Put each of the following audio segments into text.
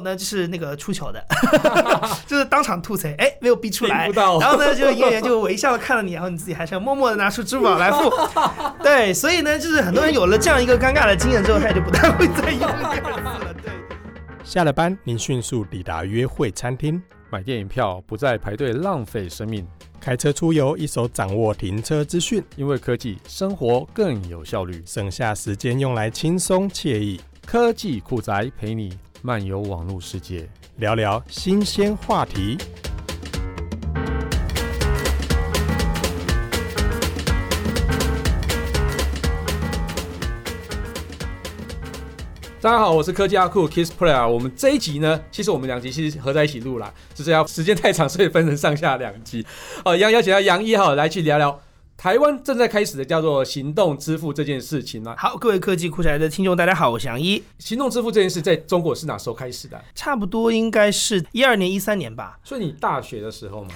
有呢，就是那个出糗的，就是当场吐槽，哎，没有逼出来，然后呢，就营业员就微笑的看了你，然后你自己还是要默默的拿出支付宝来付。对，所以呢，就是很多人有了这样一个尴尬的经验之后，他也就不太会再用这个字了。对。下了班，您迅速抵达约会餐厅，买电影票不再排队浪费生命，开车出游一手掌握停车资讯，因为科技生活更有效率，省下时间用来轻松惬意。科技酷宅陪你漫游网络世界，聊聊新鲜话题。大家好，我是科技阿酷 Kiss Player。我们这一集呢，其实我们两集其实合在一起录啦，就是要时间太长，所以分成上下两集。哦，杨邀请到杨一号来去聊聊。台湾正在开始的叫做行动支付这件事情呢。好，各位科技酷宅的听众，大家好，我是杨一。行动支付这件事在中国是哪时候开始的？差不多应该是一二年、一三年吧。所以你大学的时候吗？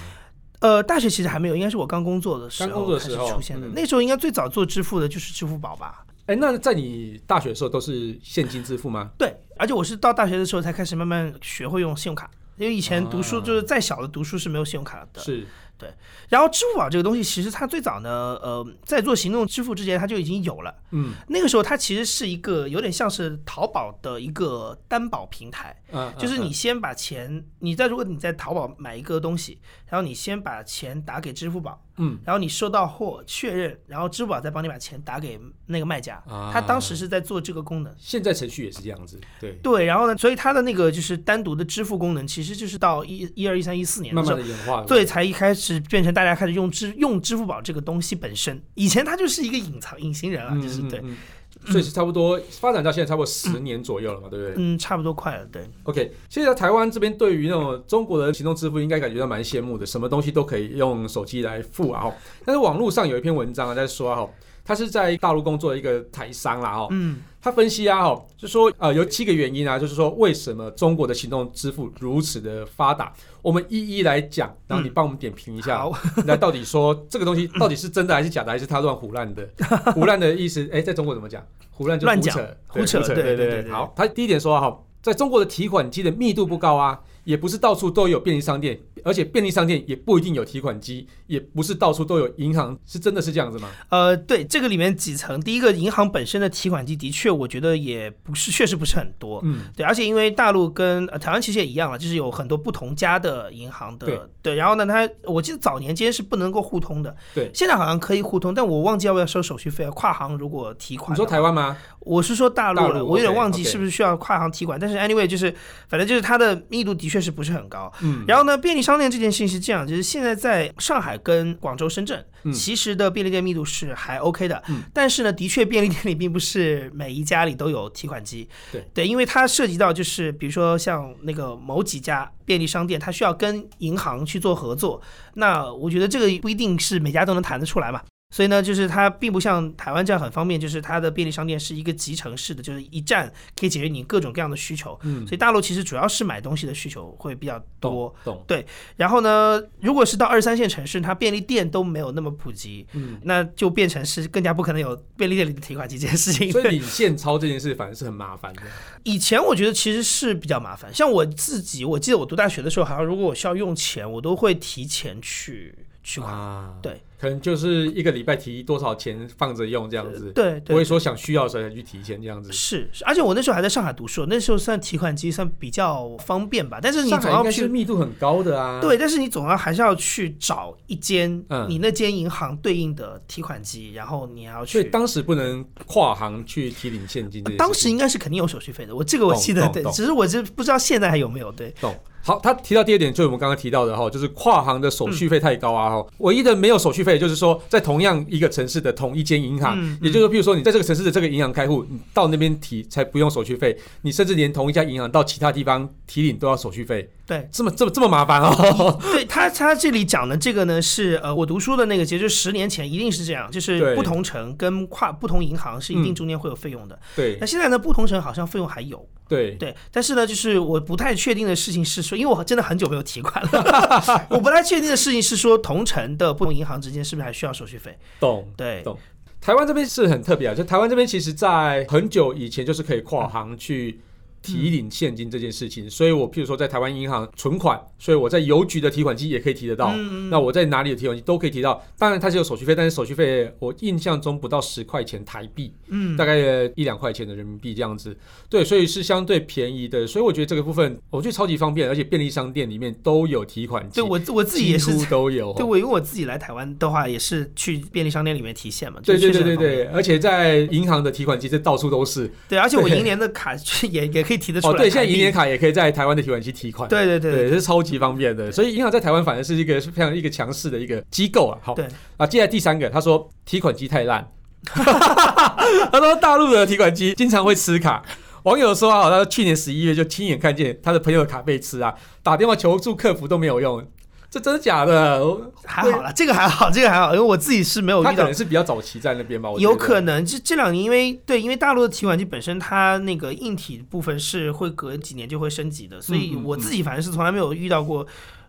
呃，大学其实还没有，应该是我刚工作的时候，刚工作的时候出现的。嗯、那时候应该最早做支付的就是支付宝吧？哎、欸，那在你大学的时候都是现金支付吗？对，而且我是到大学的时候才开始慢慢学会用信用卡，因为以前读书就是再小的读书是没有信用卡的。是。对，然后支付宝这个东西，其实它最早呢，呃，在做行动支付之前，它就已经有了。嗯，那个时候它其实是一个有点像是淘宝的一个担保平台。嗯，就是你先把钱，你在如果你在淘宝买一个东西，然后你先把钱打给支付宝。嗯，然后你收到货确认，然后支付宝再帮你把钱打给那个卖家。啊，他当时是在做这个功能。现在程序也是这样子。对对，然后呢，所以他的那个就是单独的支付功能，其实就是到一一二一三一四年的时候，慢慢的演化，对，才一开始变成大家开始用支用支付宝这个东西本身。以前它就是一个隐藏隐形人啊，就是对。嗯所以是差不多发展到现在差不多十年左右了嘛，嗯、对不对？嗯，差不多快了，对。OK，现在台湾这边对于那种中国的行动支付，应该感觉到蛮羡慕的，什么东西都可以用手机来付啊。但是网络上有一篇文章啊，在说啊，他是在大陆工作的一个台商啦，哦。嗯。他分析啊，哈，就说呃有七个原因啊，就是说为什么中国的行动支付如此的发达，我们一一来讲，然后你帮我们点评一下，那、嗯、到底说这个东西 到底是真的还是假的，还是他乱胡乱的？胡乱的意思，哎，在中国怎么讲？胡乱就胡扯，胡扯，对对对对。好，他第一点说哈，在中国的提款机的密度不高啊。也不是到处都有便利商店，而且便利商店也不一定有提款机，也不是到处都有银行，是真的是这样子吗？呃，对，这个里面几层，第一个银行本身的提款机的确，我觉得也不是，确实不是很多。嗯，对，而且因为大陆跟呃台湾其实也一样了，就是有很多不同家的银行的，对，对，然后呢，它我记得早年间是不能够互通的，对，现在好像可以互通，但我忘记要不要收手续费啊？跨行如果提款，你说台湾吗？我是说大陆了，陆我有点忘记是不是需要跨行提款.但是 anyway 就是反正就是它的密度的确是不是很高。嗯，然后呢，便利商店这件事情是这样，就是现在在上海跟广州、深圳，嗯、其实的便利店密度是还 OK 的。嗯，但是呢，的确便利店里并不是每一家里都有提款机。对对，因为它涉及到就是比如说像那个某几家便利商店，它需要跟银行去做合作，那我觉得这个不一定是每家都能谈得出来嘛。所以呢，就是它并不像台湾这样很方便，就是它的便利商店是一个集成式的，就是一站可以解决你各种各样的需求。嗯，所以大陆其实主要是买东西的需求会比较多。懂。对。然后呢，如果是到二三线城市，它便利店都没有那么普及，嗯，那就变成是更加不可能有便利店里的提款机这件事情。所以领现钞这件事反而是很麻烦的。以前我觉得其实是比较麻烦，像我自己，我记得我读大学的时候，好像如果我需要用钱，我都会提前去取款。啊，对。可能就是一个礼拜提多少钱放着用这样子，对，不会说想需要的时候才去提钱这样子。是，而且我那时候还在上海读书，那时候算提款机算比较方便吧。但是你总要去密度很高的啊。对，但是你总要还是要去找一间你那间银行对应的提款机，然后你要去。所以当时不能跨行去提领现金。当时应该是肯定有手续费的，我这个我记得，对，只是我就不知道现在还有没有。对，懂。好，他提到第二点，就是我们刚刚提到的哈，就是跨行的手续费太高啊哈。嗯、唯一的没有手续费，就是说在同样一个城市的同一间银行，嗯、也就是说，譬如说你在这个城市的这个银行开户，你到那边提才不用手续费，你甚至连同一家银行到其他地方提领都要手续费。对，这么这么这么麻烦哦。对他他这里讲的这个呢，是呃我读书的那个，其实十年前一定是这样，就是不同城跟跨不同银行是一定中间会有费用的。对，那现在呢，不同城好像费用还有。对对，但是呢，就是我不太确定的事情是说，因为我真的很久没有提款了，我不太确定的事情是说，同城的不同银行之间是不是还需要手续费？懂，对，懂。台湾这边是很特别啊，就台湾这边其实在很久以前就是可以跨行去提领现金这件事情，所以我譬如说在台湾银行存款，所以我在邮局的提款机也可以提得到。嗯那我在哪里的提款机都可以提到。当然它是有手续费，但是手续费我印象中不到十块钱台币，嗯，大概一两块钱的人民币这样子。对，所以是相对便宜的。所以我觉得这个部分我觉得超级方便，而且便利商店里面都有提款机。对我我自己也是都有。对，我因为我自己来台湾的话，也是去便利商店里面提现嘛。对对对对对，而且在银行的提款机这到处都是。对，而且我银联的卡 也也可以提得出来。哦，对，现在银联卡也可以在台湾的提款机提款。对对对，是超级方便的。所以银行在台湾反而是一个非常一个强势的一个机构啊。好，对啊，接下来第三个，他说提款机太烂。他说大陆的提款机经常会吃卡。网友说啊，他去年十一月就亲眼看见他的朋友的卡被吃啊，打电话求助客服都没有用。这真的假的？还好啦，这个还好，这个还好，因为我自己是没有遇到。他可能是比较早期在那边吧。有可能，这这两年因为对，因为大陆的提款机本身它那个硬体部分是会隔几年就会升级的，所以我自己反正是从来没有遇到过。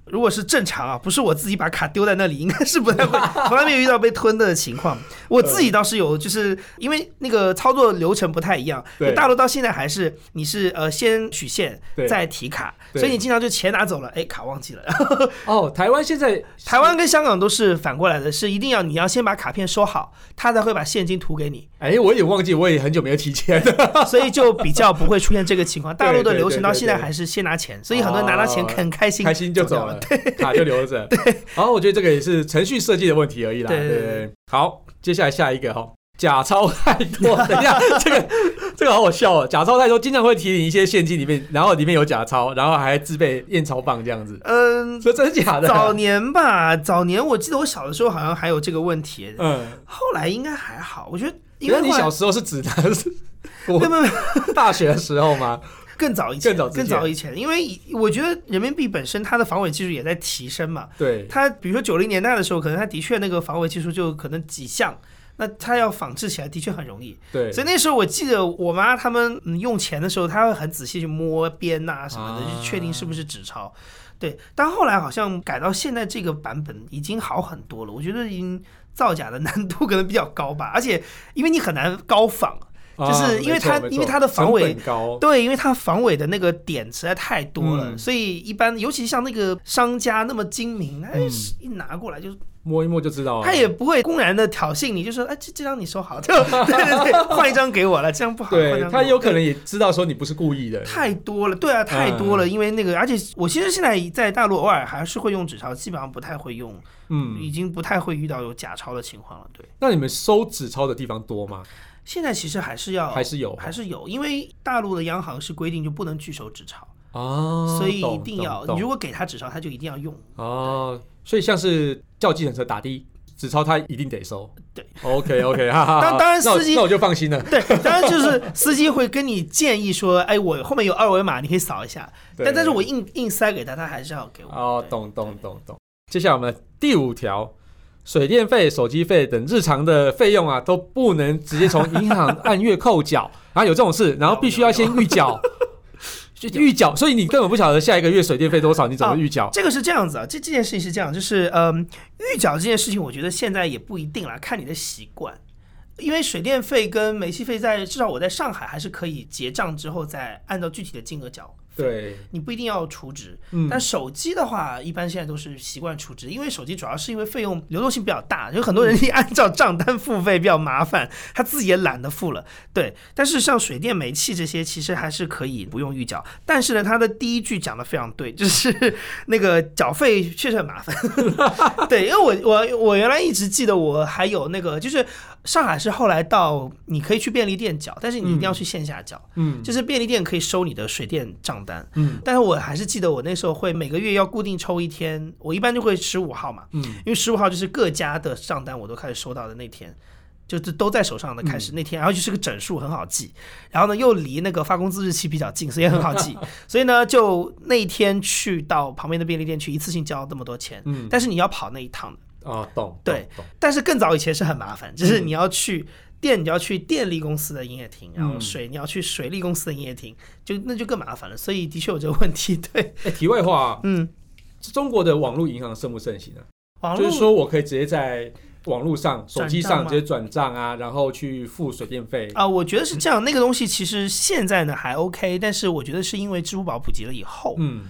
如果是正常啊，不是我自己把卡丢在那里，应该是不太会，从来没有遇到被吞的情况。我自己倒是有，就是因为那个操作流程不太一样。对。大陆到现在还是你是呃先取现再提卡，所以你经常就钱拿走了，哎，卡忘记了。哦，台湾现在 台湾跟香港都是反过来的，是一定要你要先把卡片收好，他才会把现金吐给你。哎，我也忘记，我也很久没有提钱了，所以就比较不会出现这个情况。大陆的流程到现在还是先拿钱，所以很多人拿到钱很开心，开心就走了。对，卡就留着。对，然后我觉得这个也是程序设计的问题而已啦。对对对。好，接下来下一个哈，假钞太多。等一下，这个这个好好笑哦。假钞太多，经常会提你一些现金里面，然后里面有假钞，然后还自备验钞棒这样子。嗯，这真的假的？早年吧，早年我记得我小的时候好像还有这个问题。嗯，后来应该还好。我觉得，因为你小时候是指的是我大学的时候吗？更早以前，更早以前，因为我觉得人民币本身它的防伪技术也在提升嘛。对。它比如说九零年代的时候，可能它的确那个防伪技术就可能几项，那它要仿制起来的确很容易。对。所以那时候我记得我妈他们用钱的时候，她会很仔细去摸边呐什么的，啊、去确定是不是纸钞。对。但后来好像改到现在这个版本已经好很多了，我觉得已经造假的难度可能比较高吧，而且因为你很难高仿。就是因为它，因为它的防伪高，对，因为它防伪的那个点实在太多了，所以一般，尤其像那个商家那么精明，哎，一拿过来就摸一摸就知道了。他也不会公然的挑衅你，就说，哎，这这张你收好，对对对，换一张给我了，这样不好。对，他有可能也知道说你不是故意的。太多了，对啊，太多了，因为那个，而且我其实现在在大陆偶尔还是会用纸钞，基本上不太会用，嗯，已经不太会遇到有假钞的情况了。对，那你们收纸钞的地方多吗？现在其实还是要，还是有，还是有，因为大陆的央行是规定就不能拒收纸钞哦，所以一定要，你如果给他纸钞，他就一定要用哦。所以像是叫计程车打的纸钞，他一定得收。对，OK OK，哈哈。当当然司机那我就放心了。对，当然就是司机会跟你建议说，哎，我后面有二维码，你可以扫一下。但但是我硬硬塞给他，他还是要给我。哦，懂懂懂懂。接下来我们第五条。水电费、手机费等日常的费用啊，都不能直接从银行按月扣缴，然后有这种事，然后必须要先预缴，预缴，所以你根本不晓得下一个月水电费多少，你怎么预缴？这个是这样子啊，这这件事情是这样，就是嗯，预缴这件事情，我觉得现在也不一定啦，看你的习惯，因为水电费跟煤气费在至少我在上海还是可以结账之后再按照具体的金额缴。对，你不一定要储值，嗯，但手机的话，一般现在都是习惯储值，因为手机主要是因为费用流动性比较大，有很多人你按照账单付费比较麻烦，他自己也懒得付了。对，但是像水电煤气这些，其实还是可以不用预缴。但是呢，他的第一句讲的非常对，就是那个缴费确实很麻烦。对，因为我我我原来一直记得我还有那个就是。上海是后来到你可以去便利店缴，但是你一定要去线下缴。嗯，就是便利店可以收你的水电账单。嗯，但是我还是记得我那时候会每个月要固定抽一天，我一般就会十五号嘛。嗯，因为十五号就是各家的账单我都开始收到的那天，就是都在手上的开始那天，然后就是个整数很好记，然后呢又离那个发工资日期比较近，所以也很好记。所以呢，就那一天去到旁边的便利店去一次性交那么多钱。嗯，但是你要跑那一趟的。啊，懂。对，但是更早以前是很麻烦，就是你要去电，你要去电力公司的营业厅，然后水你要去水利公司的营业厅，就那就更麻烦了。所以的确有这个问题。对，哎，题外话，嗯，中国的网络银行盛不盛行呢？就是说我可以直接在网络上、手机上直接转账啊，然后去付水电费啊。我觉得是这样，那个东西其实现在呢还 OK，但是我觉得是因为支付宝普及了以后，嗯，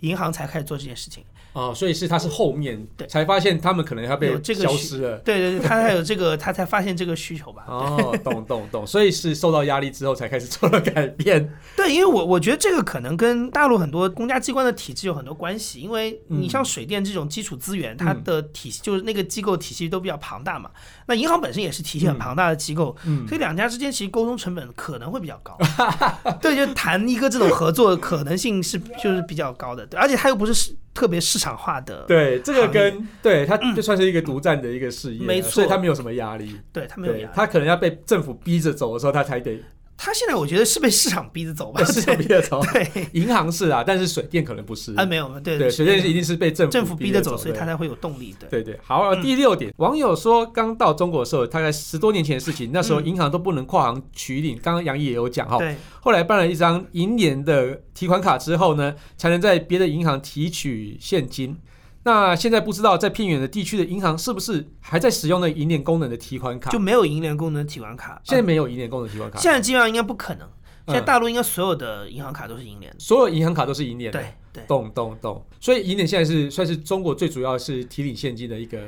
银行才开始做这件事情。哦，所以是他是后面对才发现他们可能要被消失了。对对对，他才有这个，他才发现这个需求吧。哦，懂懂懂，所以是受到压力之后才开始做了改变。对，因为我我觉得这个可能跟大陆很多公家机关的体制有很多关系。因为你像水电这种基础资源，它的体系就是那个机构体系都比较庞大嘛。那银行本身也是体系很庞大的机构，所以两家之间其实沟通成本可能会比较高。对，就谈一个这种合作的可能性是就是比较高的，而且它又不是。特别市场化的，对这个跟对它就算是一个独占的一个事业，没错，所以它没有什么压力，对它没有压力，它可能要被政府逼着走的时候，它才得。他现在我觉得是被市场逼着走吧，市场逼着走。对，银行是啊，但是水电可能不是。啊，没有，对对，水电一定是被政府政府逼着走，所以他才会有动力。对。对，好，第六点，网友说刚到中国的时候，大概十多年前的事情，那时候银行都不能跨行取领，刚刚杨毅也有讲哈，对，后来办了一张银联的提款卡之后呢，才能在别的银行提取现金。那现在不知道在偏远的地区的银行是不是还在使用那银联功能的提款卡？就没有银联功能提款卡？现在没有银联功能提款卡。现在基本上应该不可能。现在大陆应该所有的银行卡都是银联，所有银行卡都是银联的。对对，动动动。所以银联现在是算是中国最主要是提领现金的一个。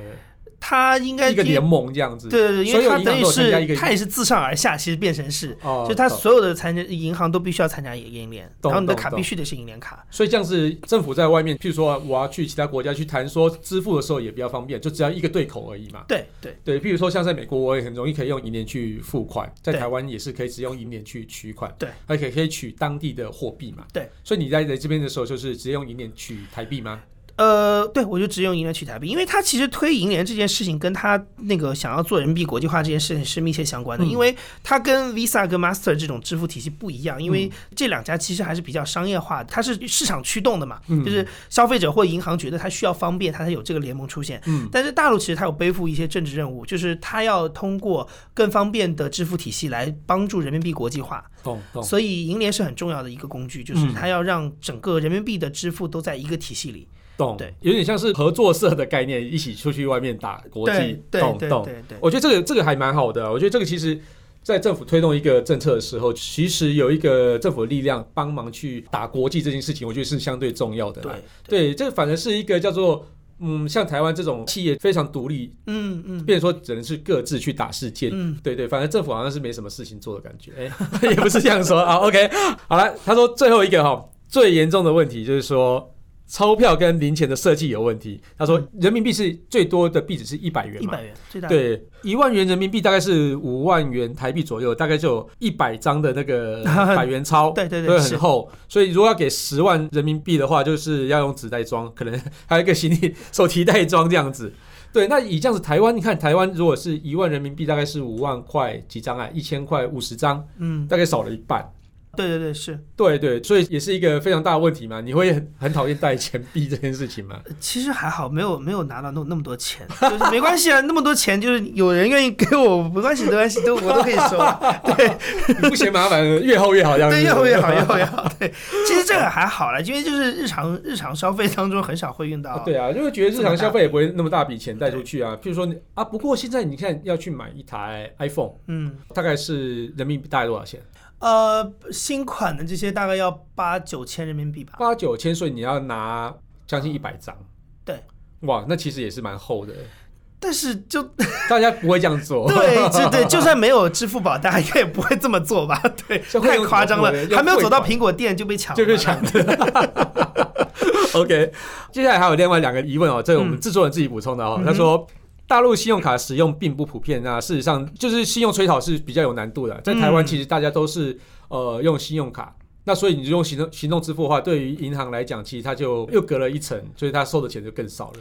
他应该一个联盟这样子，对对对，因为他等于是他也是自上而下，其实变成是，哦就他所有的参加银行都必须要参加银联，然后你的卡必须得是银联卡。所以这样子，政府在外面，譬如说我要去其他国家去谈说支付的时候也比较方便，就只要一个对口而已嘛。对对对，譬如说像在美国，我也很容易可以用银联去付款，在台湾也是可以只用银联去取款，对，而且可以取当地的货币嘛。对，所以你在在这边的时候，就是直接用银联取台币吗？呃，对，我就只用银联取台币，因为他其实推银联这件事情，跟他那个想要做人民币国际化这件事情是密切相关的，嗯、因为它跟 Visa 跟 Master 这种支付体系不一样，因为这两家其实还是比较商业化的，它是市场驱动的嘛，嗯、就是消费者或银行觉得它需要方便，它才有这个联盟出现。嗯，但是大陆其实它有背负一些政治任务，就是它要通过更方便的支付体系来帮助人民币国际化。懂懂。所以银联是很重要的一个工具，就是它要让整个人民币的支付都在一个体系里。懂，对，有点像是合作社的概念，一起出去外面打国际。懂懂，我觉得这个这个还蛮好的。我觉得这个其实，在政府推动一个政策的时候，其实有一个政府的力量帮忙去打国际这件事情，我觉得是相对重要的。对对，这反而是一个叫做嗯，像台湾这种企业非常独立，嗯嗯，变成说只能是各自去打世界。嗯，对对，反正政府好像是没什么事情做的感觉。哎，也不是这样说啊。OK，好了，他说最后一个哈，最严重的问题就是说。钞票跟零钱的设计有问题。他说，人民币是最多的币值是一百元嘛？一百元最大。对，一万元人民币大概是五万元台币左右，大概就有一百张的那个 百元钞，对对对，很厚。所以如果要给十万人民币的话，就是要用纸袋装，可能还有一个行李手提袋装这样子。对，那以这样子，台湾你看，台湾如果是一万人民币，大概是五万块几张啊？一千块五十张，嗯，大概少了一半。对对对，是对对，所以也是一个非常大的问题嘛。你会很很讨厌带钱币这件事情吗？其实还好，没有没有拿到那那么多钱，就是没关系啊。那么多钱，就是有人愿意给我，没关系，没关系，都我都可以收。对，不嫌麻烦，越厚越好，这样子。对，越厚越好，越厚越好。对，其实这个还好啦，因为就是日常日常消费当中很少会用到。对啊，因为觉得日常消费也不会那么大笔钱带出去啊。譬如说啊，不过现在你看要去买一台 iPhone，嗯，大概是人民币大概多少钱？呃，新款的这些大概要八九千人民币吧。八九千，所以你要拿将近一百张。对，哇，那其实也是蛮厚的。但是就 大家不会这样做。对，就对，就算没有支付宝，大家应该也不会这么做吧？对，太夸张了，还没有走到苹果店就被抢了，就被抢了。OK，接下来还有另外两个疑问哦，这是我们制作人自己补充的哦。嗯、他说。大陆信用卡使用并不普遍，那事实上就是信用催讨是比较有难度的。在台湾，其实大家都是呃用信用卡，那所以你就用行动行动支付的话，对于银行来讲，其实它就又隔了一层，所以它收的钱就更少了。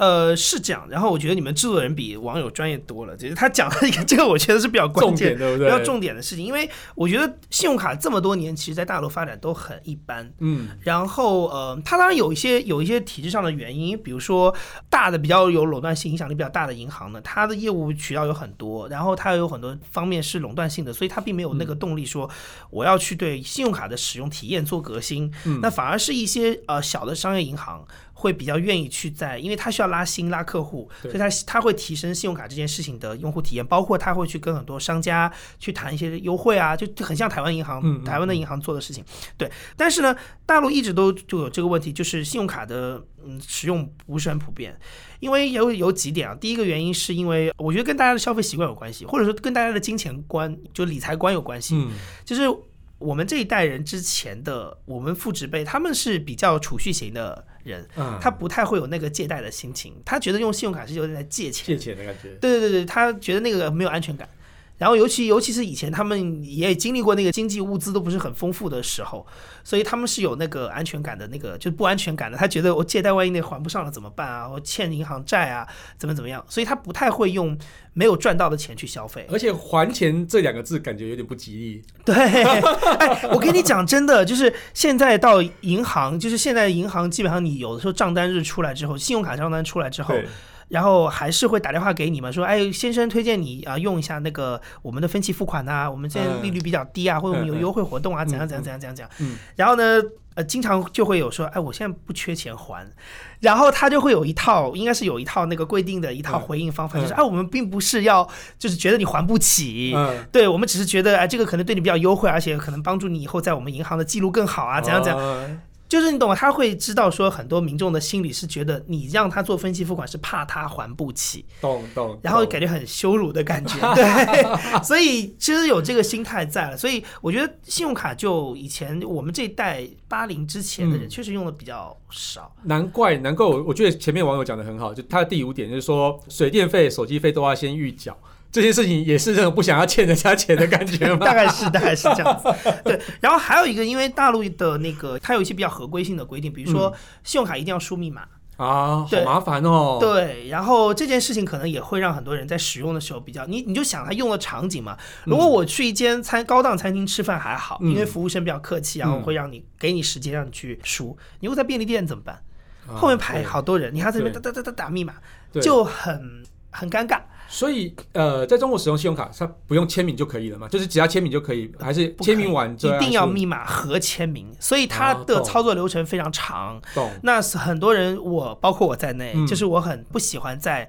呃，是这样，然后我觉得你们制作人比网友专业多了。就是他讲了一个，这个我觉得是比较关键，对不对？比较重点的事情，因为我觉得信用卡这么多年，其实在大陆发展都很一般。嗯，然后呃，它当然有一些有一些体制上的原因，比如说大的比较有垄断性、影响力比较大的银行呢，它的业务渠道有很多，然后它有很多方面是垄断性的，所以它并没有那个动力说我要去对信用卡的使用体验做革新。嗯，那反而是一些呃小的商业银行。会比较愿意去在，因为他需要拉新拉客户，所以他他会提升信用卡这件事情的用户体验，包括他会去跟很多商家去谈一些优惠啊，就就很像台湾银行、嗯、台湾的银行做的事情。对，但是呢，大陆一直都就有这个问题，就是信用卡的嗯使用不是很普遍，因为有有几点啊。第一个原因是因为我觉得跟大家的消费习惯有关系，或者说跟大家的金钱观就理财观有关系，嗯、就是。我们这一代人之前的我们父执辈，他们是比较储蓄型的人，嗯，他不太会有那个借贷的心情，他觉得用信用卡是有点在借钱，借钱的感觉。对对对对，他觉得那个没有安全感。然后尤其尤其是以前他们也经历过那个经济物资都不是很丰富的时候，所以他们是有那个安全感的那个就是不安全感的。他觉得我借贷万一那还不上了怎么办啊？我欠银行债啊，怎么怎么样？所以他不太会用没有赚到的钱去消费。而且还钱这两个字感觉有点不吉利。对，哎，我跟你讲真的，就是现在到银行，就是现在银行基本上你有的时候账单日出来之后，信用卡账单出来之后。然后还是会打电话给你们说，哎，先生推荐你啊用一下那个我们的分期付款呐，我们现在利率比较低啊，或者我们有优惠活动啊，怎样怎样怎样怎样。怎样。然后呢，呃，经常就会有说，哎，我现在不缺钱还，然后他就会有一套，应该是有一套那个规定的一套回应方法，就是哎，我们并不是要就是觉得你还不起，对我们只是觉得哎，这个可能对你比较优惠，而且可能帮助你以后在我们银行的记录更好啊，怎样怎样。就是你懂吗？他会知道说很多民众的心理是觉得你让他做分期付款是怕他还不起，懂懂，然后感觉很羞辱的感觉，对，所以其实有这个心态在了。所以我觉得信用卡就以前我们这一代八零之前的人确实用的比较少。嗯、难怪，难怪我我觉得前面网友讲的很好，就他的第五点就是说水电费、手机费都要先预缴。这件事情也是这种不想要欠人家钱的感觉吗？大概是，大概是这样子。对，然后还有一个，因为大陆的那个它有一些比较合规性的规定，比如说信用卡一定要输密码啊，好麻烦哦。对，然后这件事情可能也会让很多人在使用的时候比较，你你就想他用的场景嘛。如果我去一间餐高档餐厅吃饭还好，因为服务生比较客气，然后会让你给你时间让你去输。你如果在便利店怎么办？后面排好多人，你还在这边哒哒哒哒打密码，就很很尴尬。所以，呃，在中国使用信用卡，它不用签名就可以了嘛？就是只要签名就可以，还是签名完一定要密码和签名？所以它的操作流程非常长。懂。那很多人，我包括我在内，嗯、就是我很不喜欢在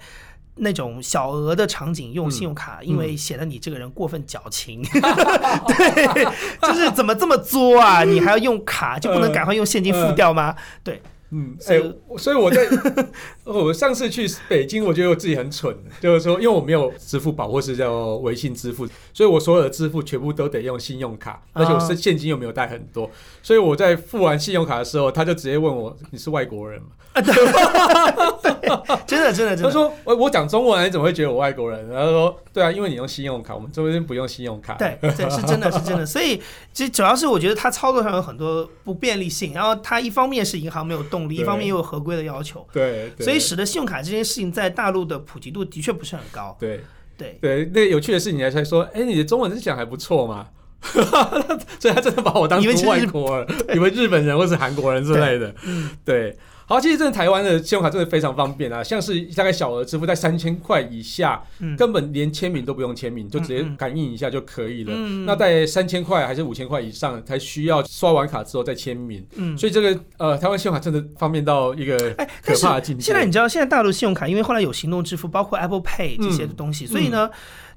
那种小额的场景用信用卡，嗯、因为显得你这个人过分矫情。嗯、对，就是怎么这么作啊？你还要用卡，就不能赶快用现金付掉吗？对。嗯，哎、欸，所以我在 我上次去北京，我觉得我自己很蠢，就是说，因为我没有支付宝或是叫微信支付，所以我所有的支付全部都得用信用卡，而且我是现金又没有带很多，所以我在付完信用卡的时候，他就直接问我：“你是外国人吗？”啊，对，真的真的真的。他说：“我我讲中文，你怎么会觉得我外国人？”然后说：“对啊，因为你用信用卡，我们这边不用信用卡。”对，对，是真的是真的。所以其实主要是我觉得它操作上有很多不便利性，然后它一方面是银行没有动力。一方面又有合规的要求，对，所以使得信用卡这件事情在大陆的普及度的确不是很高。对，对，对，那个有趣的事情还是说，哎，你的中文是讲还不错嘛？所以他真的把我当成外国人，以为日本人或是韩国人之类的。对。好，其实这台湾的信用卡真的非常方便啊，像是大概小额支付在三千块以下，嗯、根本连签名都不用签名，就直接感应一下就可以了。嗯、那在三千块还是五千块以上，才需要刷完卡之后再签名。嗯、所以这个呃，台湾信用卡真的方便到一个可怕的境界。现在你知道，现在大陆信用卡因为后来有行动支付，包括 Apple Pay 这些的东西，嗯、所以呢，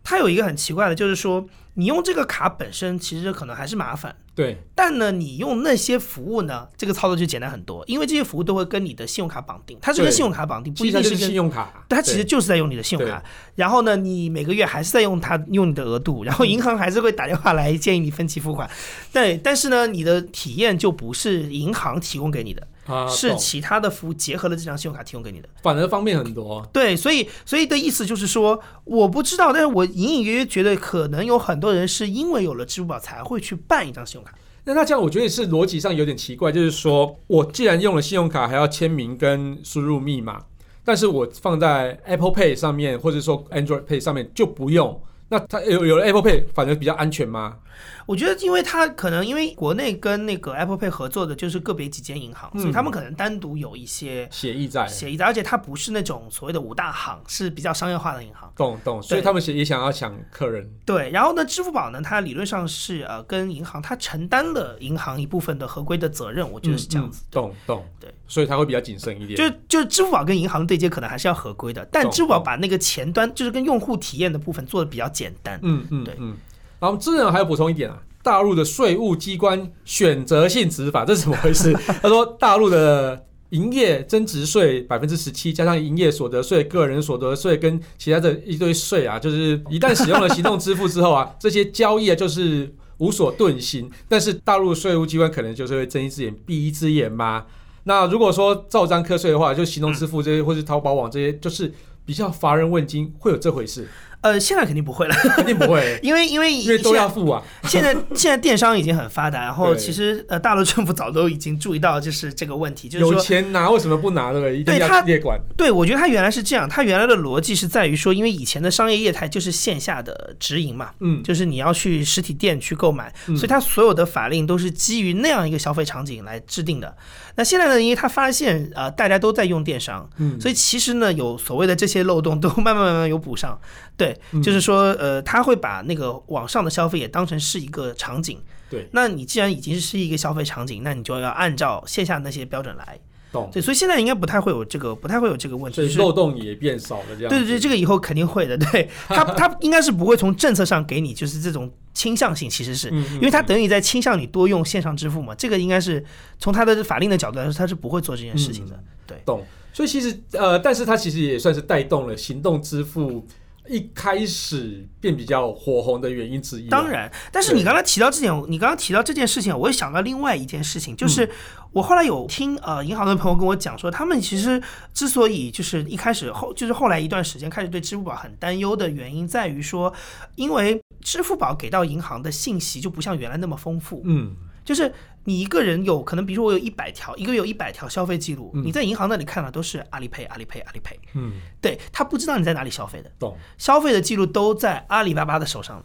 它有一个很奇怪的，就是说你用这个卡本身其实可能还是麻烦。对，但呢，你用那些服务呢，这个操作就简单很多，因为这些服务都会跟你的信用卡绑定，它是跟信用卡绑定，不一定是跟信用卡，它其实就是在用你的信用卡。然后呢，你每个月还是在用它用你的额度，然后银行还是会打电话来建议你分期付款。对，但是呢，你的体验就不是银行提供给你的，是其他的服务结合了这张信用卡提供给你的，反而方便很多。对，所以所以的意思就是说，我不知道，但是我隐隐约约觉得可能有很多多人是因为有了支付宝才会去办一张信用卡。那那这样我觉得是逻辑上有点奇怪，就是说我既然用了信用卡，还要签名跟输入密码，但是我放在 Apple Pay 上面或者说 Android Pay 上面就不用，那它有有了 Apple Pay 反而比较安全吗？我觉得，因为它可能因为国内跟那个 Apple Pay 合作的就是个别几间银行，嗯、所以他们可能单独有一些协议在，协议在，而且它不是那种所谓的五大行，是比较商业化的银行。懂懂，所以他们也想要抢客人。对，然后呢，支付宝呢，它理论上是呃跟银行，它承担了银行一部分的合规的责任，我觉得是这样子。嗯嗯、懂懂，对，所以它会比较谨慎一点。就就支付宝跟银行对接，可能还是要合规的，但支付宝把那个前端就是跟用户体验的部分做的比较简单。嗯嗯，对嗯。然后智仁还要补充一点啊。大陆的税务机关选择性执法，这是怎么回事？他说，大陆的营业增值税百分之十七，加上营业所得税、个人所得税跟其他的一堆税啊，就是一旦使用了行动支付之后啊，这些交易啊就是无所遁形。但是大陆税务机关可能就是会睁一只眼闭一只眼嘛。那如果说照章课税的话，就行动支付这些，或是淘宝网这些，就是比较乏人问津，会有这回事？呃，现在肯定不会了，肯定不会，因为因为因为都要付啊。现在现在电商已经很发达，然后其实呃，大陆政府早都已经注意到就是这个问题，就是说有钱拿为什么不拿对不对？一定要列管。对，我觉得他原来是这样，他原来的逻辑是在于说，因为以前的商业业态就是线下的直营嘛，嗯，就是你要去实体店去购买，所以他所有的法令都是基于那样一个消费场景来制定的。那现在呢，因为他发现呃大家都在用电商，嗯，所以其实呢有所谓的这些漏洞都 慢慢慢慢有补上，对，就是说。呃，他会把那个网上的消费也当成是一个场景。对，那你既然已经是一个消费场景，那你就要按照线下那些标准来。懂。对，所以现在应该不太会有这个，不太会有这个问题。所以漏洞也变少了，这样。对对对，这个以后肯定会的。对，他他应该是不会从政策上给你就是这种倾向性，其实是因为他等于在倾向你多用线上支付嘛。这个应该是从他的法令的角度来说，他是不会做这件事情的。对，懂。所以其实呃，但是他其实也算是带动了行动支付。一开始变比较火红的原因之一。当然，但是你刚才提到这点，你刚刚提到这件事情，我也想到另外一件事情，就是我后来有听呃银行的朋友跟我讲说，他们其实之所以就是一开始后就是后来一段时间开始对支付宝很担忧的原因，在于说，因为支付宝给到银行的信息就不像原来那么丰富。嗯。就是你一个人有可能，比如说我有一百条，一个月有一百条消费记录，你在银行那里看到都是阿里 pay、阿里 pay、阿里 pay。嗯，对，他不知道你在哪里消费的，懂？消费的记录都在阿里巴巴的手上？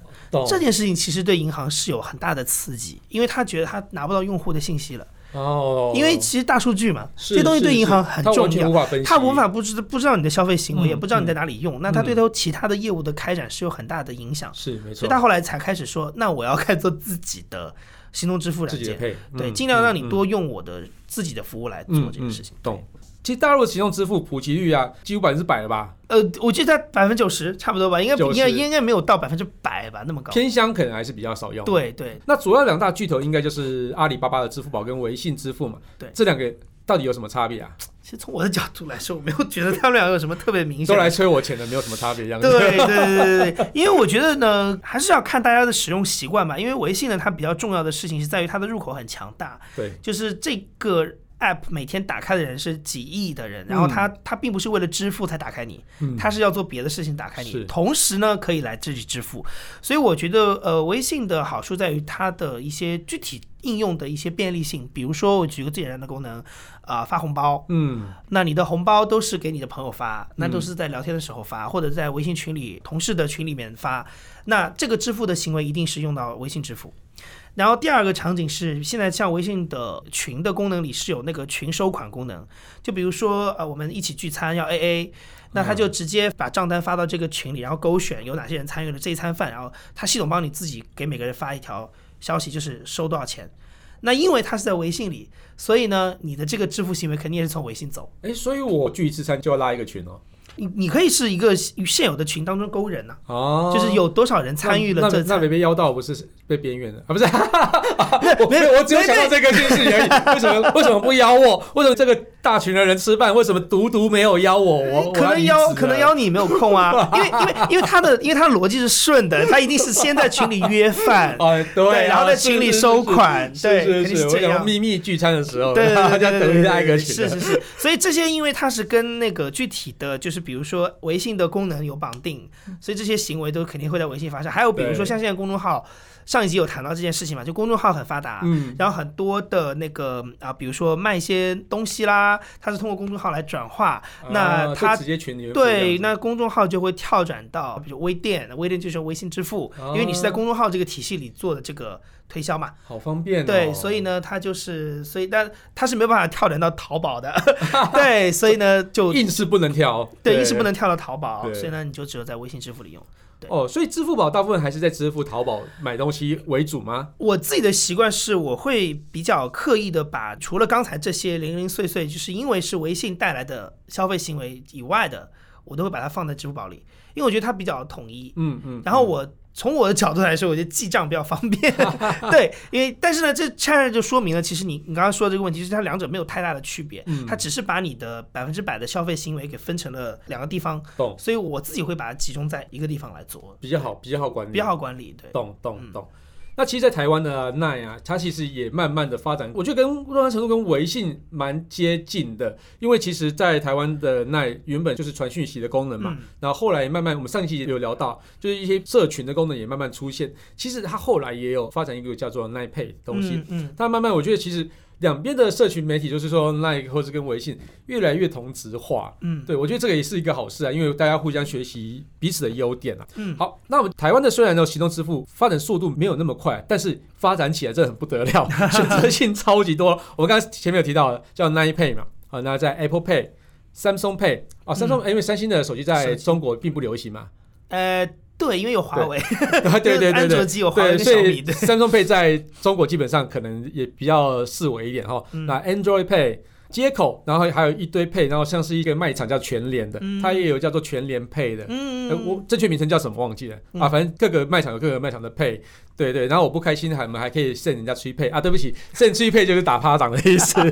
这件事情其实对银行是有很大的刺激，因为他觉得他拿不到用户的信息了。哦，因为其实大数据嘛，这些东西对银行很重要，他无法不知不知道你的消费行为，也不知道你在哪里用，那他对他其他的业务的开展是有很大的影响。是没错，所以他后来才开始说，那我要开做自己的。行动支付软件，嗯、对，尽量让你多用我的自己的服务来做这件事情。懂。其实大陆的行动支付普及率啊，几乎百分之百了吧？呃，我记得在百分之九十差不多吧，应该应该应该没有到百分之百吧，那么高。偏乡可能还是比较少用。对对。那主要两大巨头应该就是阿里巴巴的支付宝跟微信支付嘛？对，这两个到底有什么差别啊？其实从我的角度来说，我没有觉得他们两个有什么特别明显。都来催我钱的，没有什么差别一样。对对对对对，因为我觉得呢，还是要看大家的使用习惯吧。因为微信呢，它比较重要的事情是在于它的入口很强大。对，就是这个。App 每天打开的人是几亿的人，然后他他并不是为了支付才打开你，他是要做别的事情打开你，同时呢可以来自己支付，所以我觉得呃微信的好处在于它的一些具体应用的一些便利性，比如说我举个最简单的功能啊发红包，嗯，那你的红包都是给你的朋友发，那都是在聊天的时候发，或者在微信群里同事的群里面发，那这个支付的行为一定是用到微信支付。然后第二个场景是，现在像微信的群的功能里是有那个群收款功能，就比如说呃，我们一起聚餐要 AA，那他就直接把账单发到这个群里，然后勾选有哪些人参与了这一餐饭，然后他系统帮你自己给每个人发一条消息，就是收多少钱。那因为他是在微信里，所以呢，你的这个支付行为肯定也是从微信走。哎，所以我聚一次餐就要拉一个群哦。你你可以是一个现有的群当中勾人呐，哦，就是有多少人参与了这，那没被邀到不是被边缘的啊？不是，没有，我只有想到这个件事而已。为什么为什么不邀我？为什么这个大群的人吃饭，为什么独独没有邀我？我可能邀可能邀你没有空啊，因为因为因为他的因为他的逻辑是顺的，他一定是先在群里约饭，对，然后在群里收款，对，肯定是这样。秘密聚餐的时候，对，大家等于在一个群，是是是。所以这些因为他是跟那个具体的就是。比如说微信的功能有绑定，所以这些行为都肯定会在微信发生。还有比如说像现在公众号，上一集有谈到这件事情嘛，就公众号很发达，嗯，然后很多的那个啊，比如说卖一些东西啦，他他是通过公众号来转化，那它直接群里对，那公众号就会跳转到比如微店，微店就是微信支付，因为你是在公众号这个体系里做的这个推销嘛，好方便。对，所以呢，它就是所以但它是没有办法跳转到淘宝的，对，所以呢就硬是不能跳，对，硬是不能跳到淘宝，所以呢你就只有在微信支付里用。哦，所以支付宝大部分还是在支付淘宝买东西为主吗？我自己的习惯是，我会比较刻意的把除了刚才这些零零碎碎，就是因为是微信带来的消费行为以外的，我都会把它放在支付宝里，因为我觉得它比较统一。嗯嗯，然后我。从我的角度来说，我觉得记账比较方便，对，因为但是呢，这恰恰就说明了，其实你你刚刚说的这个问题，就是它两者没有太大的区别，嗯、它只是把你的百分之百的消费行为给分成了两个地方，懂，所以我自己会把它集中在一个地方来做，比较好，比较好管理，比较好管理，对，懂懂懂。那其实，在台湾的奈啊，它其实也慢慢的发展，我觉得跟若干程度跟微信蛮接近的，因为其实，在台湾的奈原本就是传讯息的功能嘛，嗯、然后后来慢慢，我们上一期也有聊到，就是一些社群的功能也慢慢出现。其实它后来也有发展一个叫做奈 Pay 东西，嗯，嗯，但慢慢我觉得其实。两边的社群媒体，就是说，LINE 或是跟微信越来越同质化。嗯，对，我觉得这个也是一个好事啊，因为大家互相学习彼此的优点啊。嗯，好，那我们台湾的虽然呢，行动支付发展速度没有那么快，但是发展起来真的很不得了，选择性超级多。我们刚才前面有提到的叫 LINE Pay 嘛，啊，那在 Apple Pay、Samsung Pay 啊，Samsung、嗯、因为三星的手机在中国并不流行嘛，呃。对，因为有华为，对对对对对，所以 Samsung Pay 在中国基本上可能也比较适为一点哈。嗯、那 Android Pay 接口，然后还有一堆 Pay，然后像是一个卖场叫全联的，嗯、它也有叫做全联 Pay 的。嗯、呃、我正确名称叫什么忘记了、嗯、啊？反正各个卖场有各个卖场的 Pay。对对，然后我不开心，还我们还可以 send 人家 Pay 啊？对不起，send Pay 就是打趴掌的意思。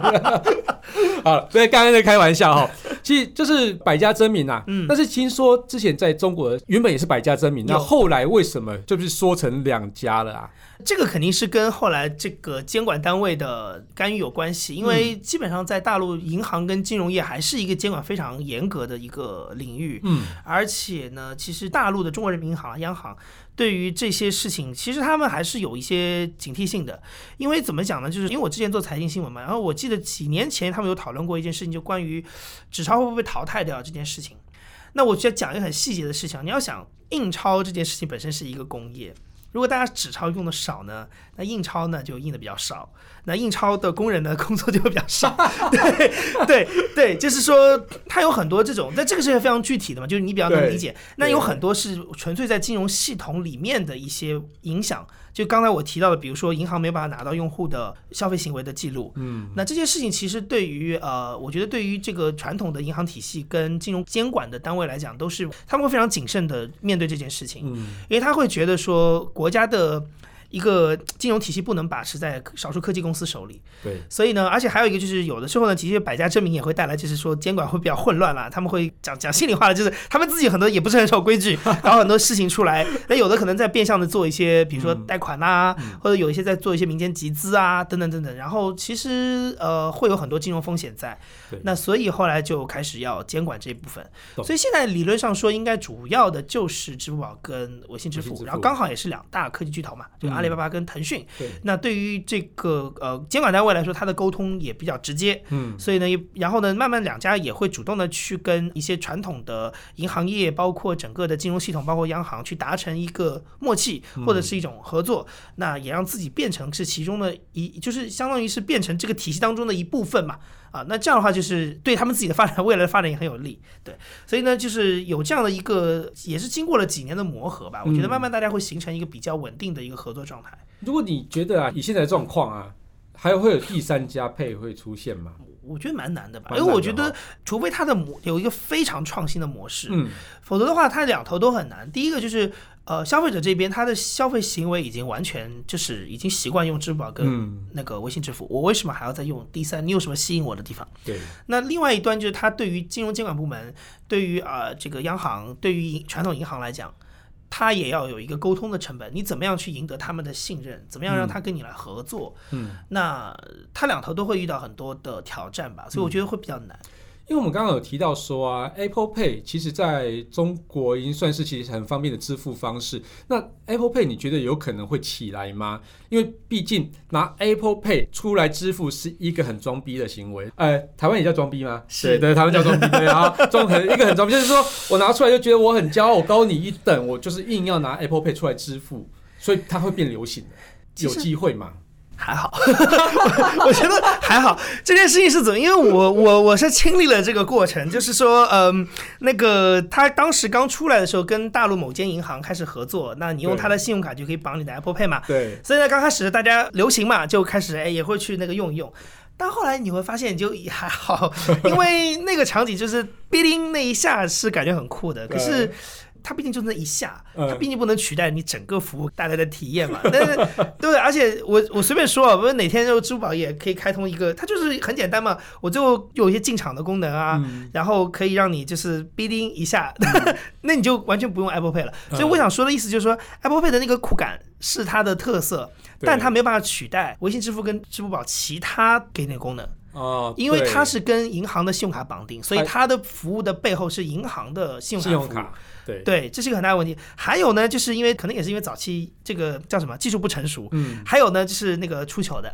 好，所以刚刚在开玩笑哈，其实就是百家争鸣啊。嗯。但是听说之前在中国原本也是百家争鸣，那后来为什么就是说成两家了啊？这个肯定是跟后来这个监管单位的干预有关系，因为基本上在大陆，银行跟金融业还是一个监管非常严格的一个领域。嗯。而且呢，其实大陆的中国人民银行央行。对于这些事情，其实他们还是有一些警惕性的，因为怎么讲呢？就是因为我之前做财经新闻嘛，然后我记得几年前他们有讨论过一件事情，就关于纸钞会不会被淘汰掉这件事情。那我就要讲一个很细节的事情，你要想印钞这件事情本身是一个工业。如果大家纸钞用的少呢，那印钞呢就印的比较少，那印钞的工人呢工作就会比较少。对对对，就是说它有很多这种，但这个是非常具体的嘛，就是你比较能理解。那有很多是纯粹在金融系统里面的一些影响。就刚才我提到的，比如说银行没有办法拿到用户的消费行为的记录，嗯，那这件事情其实对于呃，我觉得对于这个传统的银行体系跟金融监管的单位来讲，都是他们会非常谨慎的面对这件事情，嗯，因为他会觉得说国家的。一个金融体系不能把持在少数科技公司手里，对，所以呢，而且还有一个就是，有的时候呢，其实百家争鸣也会带来，就是说监管会比较混乱啦。他们会讲讲心里话的，就是他们自己很多也不是很守规矩，搞很多事情出来。那有的可能在变相的做一些，比如说贷款啊，嗯、或者有一些在做一些民间集资啊，等等等等。然后其实呃会有很多金融风险在。对那所以后来就开始要监管这一部分。所以现在理论上说，应该主要的就是支付宝跟微信支付，然后刚好也是两大科技巨头嘛，就阿里巴巴跟腾讯，对，那对于这个呃监管单位来说，它的沟通也比较直接，嗯，所以呢，然后呢，慢慢两家也会主动的去跟一些传统的银行业，包括整个的金融系统，包括央行去达成一个默契或者是一种合作，嗯、那也让自己变成是其中的一，就是相当于是变成这个体系当中的一部分嘛，啊，那这样的话就是对他们自己的发展，未来的发展也很有利，对，所以呢，就是有这样的一个，也是经过了几年的磨合吧，我觉得慢慢大家会形成一个比较稳定的一个合作状态。如果你觉得啊，以现在的状况啊，还会有第三家配会出现吗？我觉得蛮难的吧，因为我觉得，除非它的模有一个非常创新的模式，嗯，否则的话，它两头都很难。第一个就是，呃，消费者这边他的消费行为已经完全就是已经习惯用支付宝跟那个微信支付，嗯、我为什么还要再用第三？你有什么吸引我的地方？对。那另外一端就是，他对于金融监管部门，对于啊、呃、这个央行，对于传统银行来讲。他也要有一个沟通的成本，你怎么样去赢得他们的信任？怎么样让他跟你来合作？嗯，那他两头都会遇到很多的挑战吧，所以我觉得会比较难。因为我们刚刚有提到说啊，Apple Pay 其实在中国已经算是其实很方便的支付方式。那 Apple Pay 你觉得有可能会起来吗？因为毕竟拿 Apple Pay 出来支付是一个很装逼的行为。呃，台湾也叫装逼吗？是对，台湾叫装逼。对啊，装很一个很装逼，就是说我拿出来就觉得我很骄傲，我高你一等，我就是硬要拿 Apple Pay 出来支付，所以它会变流行的，有机会吗？还好，我觉得还好。这件事情是怎么？因为我我我是经历了这个过程，就是说，嗯，那个他当时刚出来的时候，跟大陆某间银行开始合作，那你用他的信用卡就可以绑你的 Apple Pay 嘛。对。所以呢，刚开始大家流行嘛，就开始哎也会去那个用一用。但后来你会发现就也还好，因为那个场景就是哔哩那一下是感觉很酷的，可是。它毕竟就那一下，它毕竟不能取代你整个服务带来的体验嘛。但是，对，而且我我随便说啊，不是哪天就支付宝也可以开通一个，它就是很简单嘛。我就有一些进场的功能啊，然后可以让你就是哔哩一下，那你就完全不用 Apple Pay 了。所以我想说的意思就是说，Apple Pay 的那个酷感是它的特色，但它没有办法取代微信支付跟支付宝其他给你的功能哦，因为它是跟银行的信用卡绑定，所以它的服务的背后是银行的信用卡。对，对，这是一个很大的问题。还有呢，就是因为可能也是因为早期这个叫什么技术不成熟。嗯。还有呢，就是那个出糗的，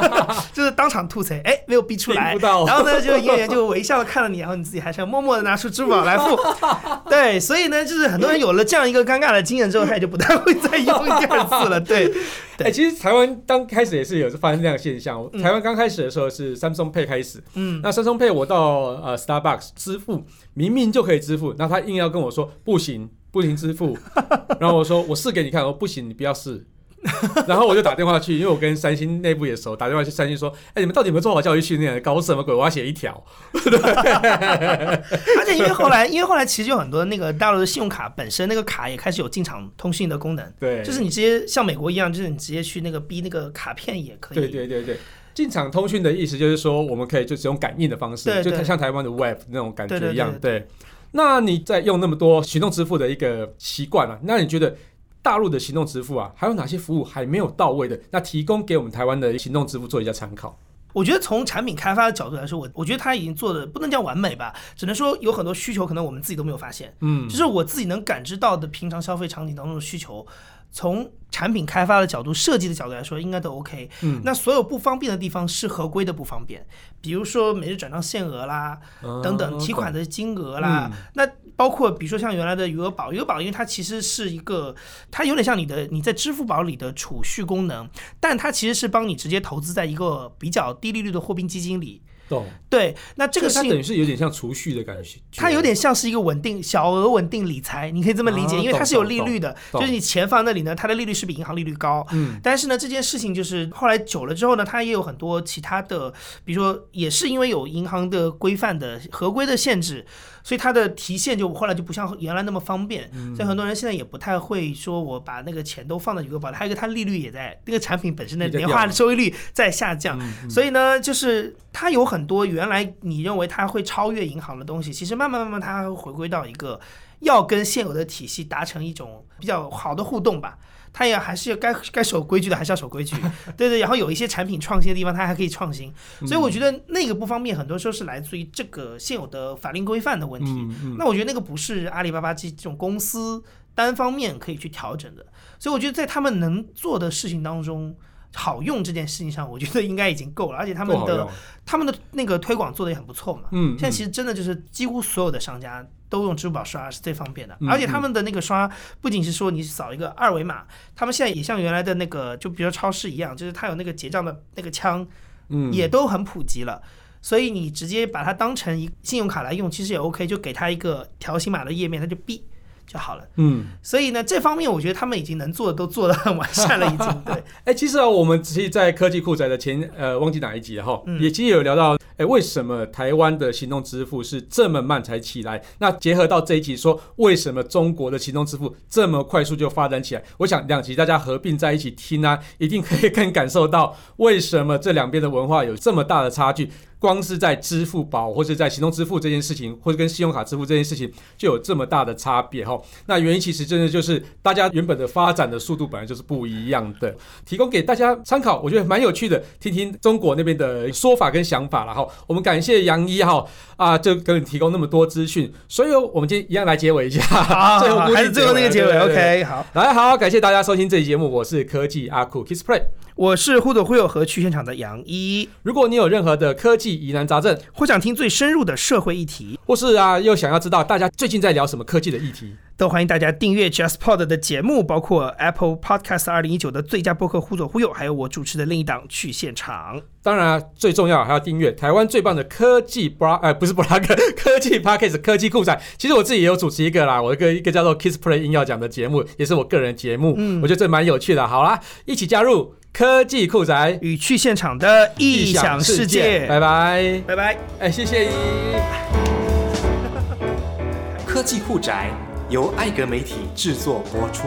就是当场吐槽，哎，没有逼出来。然后呢，就营业员就微笑的看了你，然后你自己还是要默默的拿出支付宝来付。对，所以呢，就是很多人有了这样一个尴尬的经验之后，他也就不太会再用第二次了。对。哎，其实台湾刚开始也是有发生这样的现象。台湾刚开始的时候是 Samsung Pay 开始。嗯。那 Samsung Pay 我到呃 Starbucks 支付，明明就可以支付，那他硬要跟我说不行。不行支付，然后我说我试给你看，我说不行，你不要试。然后我就打电话去，因为我跟三星内部也熟，打电话去三星说：“哎，你们到底有没有做好教育训练？搞什么鬼？我要写一条。” 而且因为后来，因为后来其实有很多那个大陆的信用卡本身那个卡也开始有进场通讯的功能，对，就是你直接像美国一样，就是你直接去那个逼那个卡片也可以。对对对对，进场通讯的意思就是说，我们可以就只用感应的方式，对对对，就像台湾的 Web 那种感觉一样。对那你在用那么多行动支付的一个习惯啊，那你觉得大陆的行动支付啊，还有哪些服务还没有到位的？那提供给我们台湾的行动支付做一下参考。我觉得从产品开发的角度来说，我我觉得他已经做的不能叫完美吧，只能说有很多需求可能我们自己都没有发现。嗯，就是我自己能感知到的平常消费场景当中的需求。从产品开发的角度、设计的角度来说，应该都 OK。嗯，那所有不方便的地方是合规的不方便，比如说每日转账限额啦，嗯、等等提款的金额啦。嗯、那包括比如说像原来的余额宝，余额宝因为它其实是一个，它有点像你的你在支付宝里的储蓄功能，但它其实是帮你直接投资在一个比较低利率的货币基金里。懂。对，那这个是它等于是有点像储蓄的感觉，它有点像是一个稳定小额稳定理财，你可以这么理解，因为它是有利率的，就是你钱放那里呢，它的利率是比银行利率高。嗯，但是呢，这件事情就是后来久了之后呢，它也有很多其他的，比如说也是因为有银行的规范的合规的限制。所以它的提现就后来就不像原来那么方便，所以很多人现在也不太会说我把那个钱都放在余额宝，还有一个它利率也在那个产品本身的年化收益率在下降，所以呢，就是它有很多原来你认为它会超越银行的东西，其实慢慢慢慢它会回归到一个要跟现有的体系达成一种比较好的互动吧。它也还是该该守规矩的还是要守规矩，对对。然后有一些产品创新的地方，它还可以创新。所以我觉得那个不方便，很多时候是来自于这个现有的法令规范的问题。那我觉得那个不是阿里巴巴这这种公司单方面可以去调整的。所以我觉得在他们能做的事情当中，好用这件事情上，我觉得应该已经够了。而且他们的他们的那个推广做的也很不错嘛。嗯。现在其实真的就是几乎所有的商家。都用支付宝刷是最方便的，而且他们的那个刷不仅是说你扫一个二维码，他们现在也像原来的那个，就比如超市一样，就是它有那个结账的那个枪，嗯也都很普及了。所以你直接把它当成一信用卡来用，其实也 OK，就给它一个条形码的页面，它就哔就好了。嗯，所以呢，这方面我觉得他们已经能做的都做得很完善了，已经。对，哎，其实啊，我们其实在科技酷宅的前呃，忘记哪一集了哈，嗯也其实有聊到。哎，为什么台湾的行动支付是这么慢才起来？那结合到这一集说，为什么中国的行动支付这么快速就发展起来？我想两集大家合并在一起听啊，一定可以更感受到为什么这两边的文化有这么大的差距。光是在支付宝或者在行动支付这件事情，或者跟信用卡支付这件事情，就有这么大的差别哈。那原因其实真的就是大家原本的发展的速度本来就是不一样的，提供给大家参考，我觉得蛮有趣的，听听中国那边的说法跟想法了哈。我们感谢杨一哈啊，就给你提供那么多资讯，所以我们今天一样来结尾一下，最后还是最后那个结尾，OK，好，来好，感谢大家收听这期节目，我是科技阿酷 Kissplay。我是忽左忽右和去现场的杨一。如果你有任何的科技疑难杂症，或想听最深入的社会议题，或是啊又想要知道大家最近在聊什么科技的议题，都欢迎大家订阅 JustPod 的节目，包括 Apple Podcast 二零一九的最佳播客忽左忽右，还有我主持的另一档去现场。当然啊，最重要还要订阅台湾最棒的科技 blog，呃，不是 blog，科技 Podcast 科技酷仔。其实我自己也有主持一个啦，我一个一个叫做 Kissplay 音要讲的节目，也是我个人节目。嗯，我觉得这蛮有趣的。好啦，一起加入。科技酷宅。与去现场的异想世界，拜拜，拜拜，哎，谢谢。你。科技酷宅由艾格媒体制作播出。